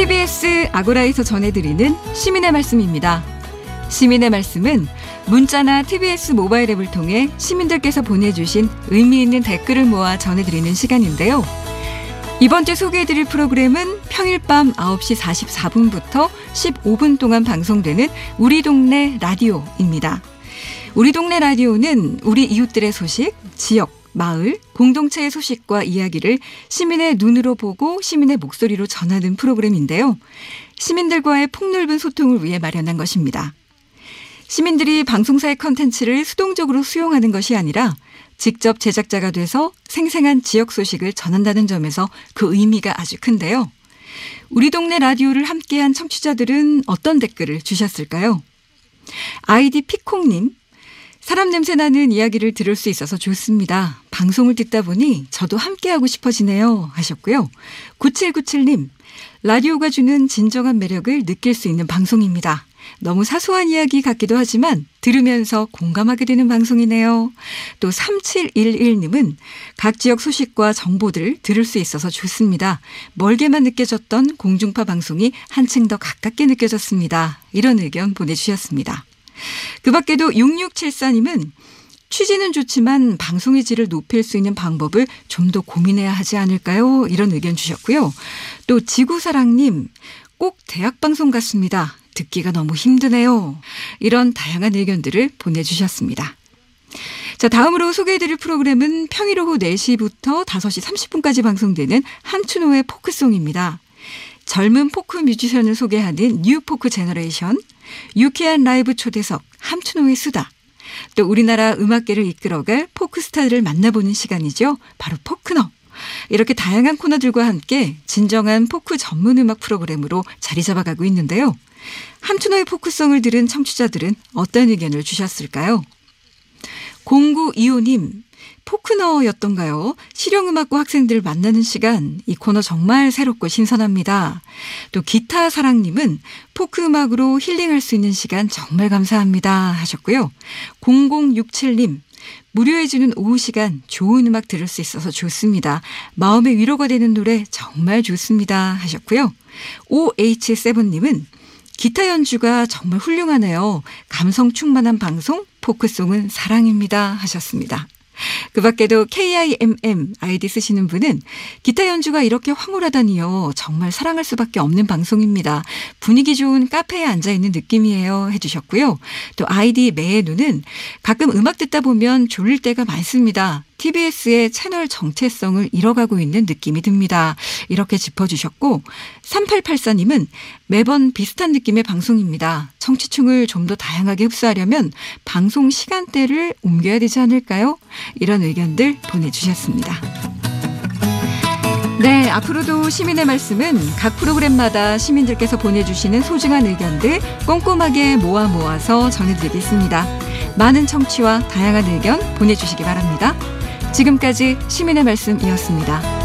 TBS 아고라에서 전해드리는 시민의 말씀입니다. 시민의 말씀은 문자나 TBS 모바일 앱을 통해 시민들께서 보내주신 의미 있는 댓글을 모아 전해드리는 시간인데요. 이번 주 소개해드릴 프로그램은 평일 밤 9시 44분부터 15분 동안 방송되는 우리 동네 라디오입니다. 우리 동네 라디오는 우리 이웃들의 소식, 지역, 마을, 공동체의 소식과 이야기를 시민의 눈으로 보고 시민의 목소리로 전하는 프로그램인데요. 시민들과의 폭넓은 소통을 위해 마련한 것입니다. 시민들이 방송사의 컨텐츠를 수동적으로 수용하는 것이 아니라 직접 제작자가 돼서 생생한 지역 소식을 전한다는 점에서 그 의미가 아주 큰데요. 우리 동네 라디오를 함께한 청취자들은 어떤 댓글을 주셨을까요? 아이디 피콩님, 사람 냄새 나는 이야기를 들을 수 있어서 좋습니다. 방송을 듣다 보니 저도 함께하고 싶어지네요. 하셨고요. 9797님, 라디오가 주는 진정한 매력을 느낄 수 있는 방송입니다. 너무 사소한 이야기 같기도 하지만 들으면서 공감하게 되는 방송이네요. 또 3711님은 각 지역 소식과 정보들을 들을 수 있어서 좋습니다. 멀게만 느껴졌던 공중파 방송이 한층 더 가깝게 느껴졌습니다. 이런 의견 보내주셨습니다. 그 밖에도 6674님은 취지는 좋지만 방송의 질을 높일 수 있는 방법을 좀 더 고민해야 하지 않을까요? 이런 의견 주셨고요. 또 지구사랑님, 꼭 대학방송 같습니다. 듣기가 너무 힘드네요. 이런 다양한 의견들을 보내주셨습니다. 자, 다음으로 소개해드릴 프로그램은 평일 오후 4시부터 5시 30분까지 방송되는 함춘호의 포크송입니다. 젊은 포크 뮤지션을 소개하는 New Folk Generation, 유쾌한 라이브 초대석, 함춘호의 수다, 또 우리나라 음악계를 이끌어갈 포크스타들을 만나보는 시간이죠. 바로 포크너. 이렇게 다양한 코너들과 함께 진정한 포크 전문 음악 프로그램으로 자리 잡아가고 있는데요. 함춘호의 포크성을 들은 청취자들은 어떤 의견을 주셨을까요? 0925님, 포크너였던가요? 실용음악과 학생들을 만나는 시간, 이 코너 정말 새롭고 신선합니다. 또 기타 사랑님은 포크음악으로 힐링할 수 있는 시간 정말 감사합니다 하셨고요. 0067님, 무료해주는 오후 시간 좋은 음악 들을 수 있어서 좋습니다. 마음의 위로가 되는 노래 정말 좋습니다 하셨고요. OH7님은 기타 연주가 정말 훌륭하네요. 감성 충만한 방송, 포크송은 사랑입니다 하셨습니다. 그 밖에도 KIMM 아이디 쓰시는 분은 기타 연주가 이렇게 황홀하다니요. 정말 사랑할 수밖에 없는 방송입니다. 분위기 좋은 카페에 앉아 있는 느낌이에요. 해주셨고요. 또 아이디 매의 눈은 가끔 음악 듣다 보면 졸릴 때가 많습니다. TBS의 채널 정체성을 잃어가고 있는 느낌이 듭니다. 이렇게 짚어주셨고 3884님은 매번 비슷한 느낌의 방송입니다. 청취층을 좀 더 다양하게 흡수하려면 방송 시간대를 옮겨야 되지 않을까요? 이런 의견들 보내주셨습니다. 네, 앞으로도 시민의 말씀은 각 프로그램마다 시민들께서 보내주시는 소중한 의견들 꼼꼼하게 모아 모아서 전해드리겠습니다. 많은 청취와 다양한 의견 보내주시기 바랍니다. 지금까지 시민의 말씀이었습니다.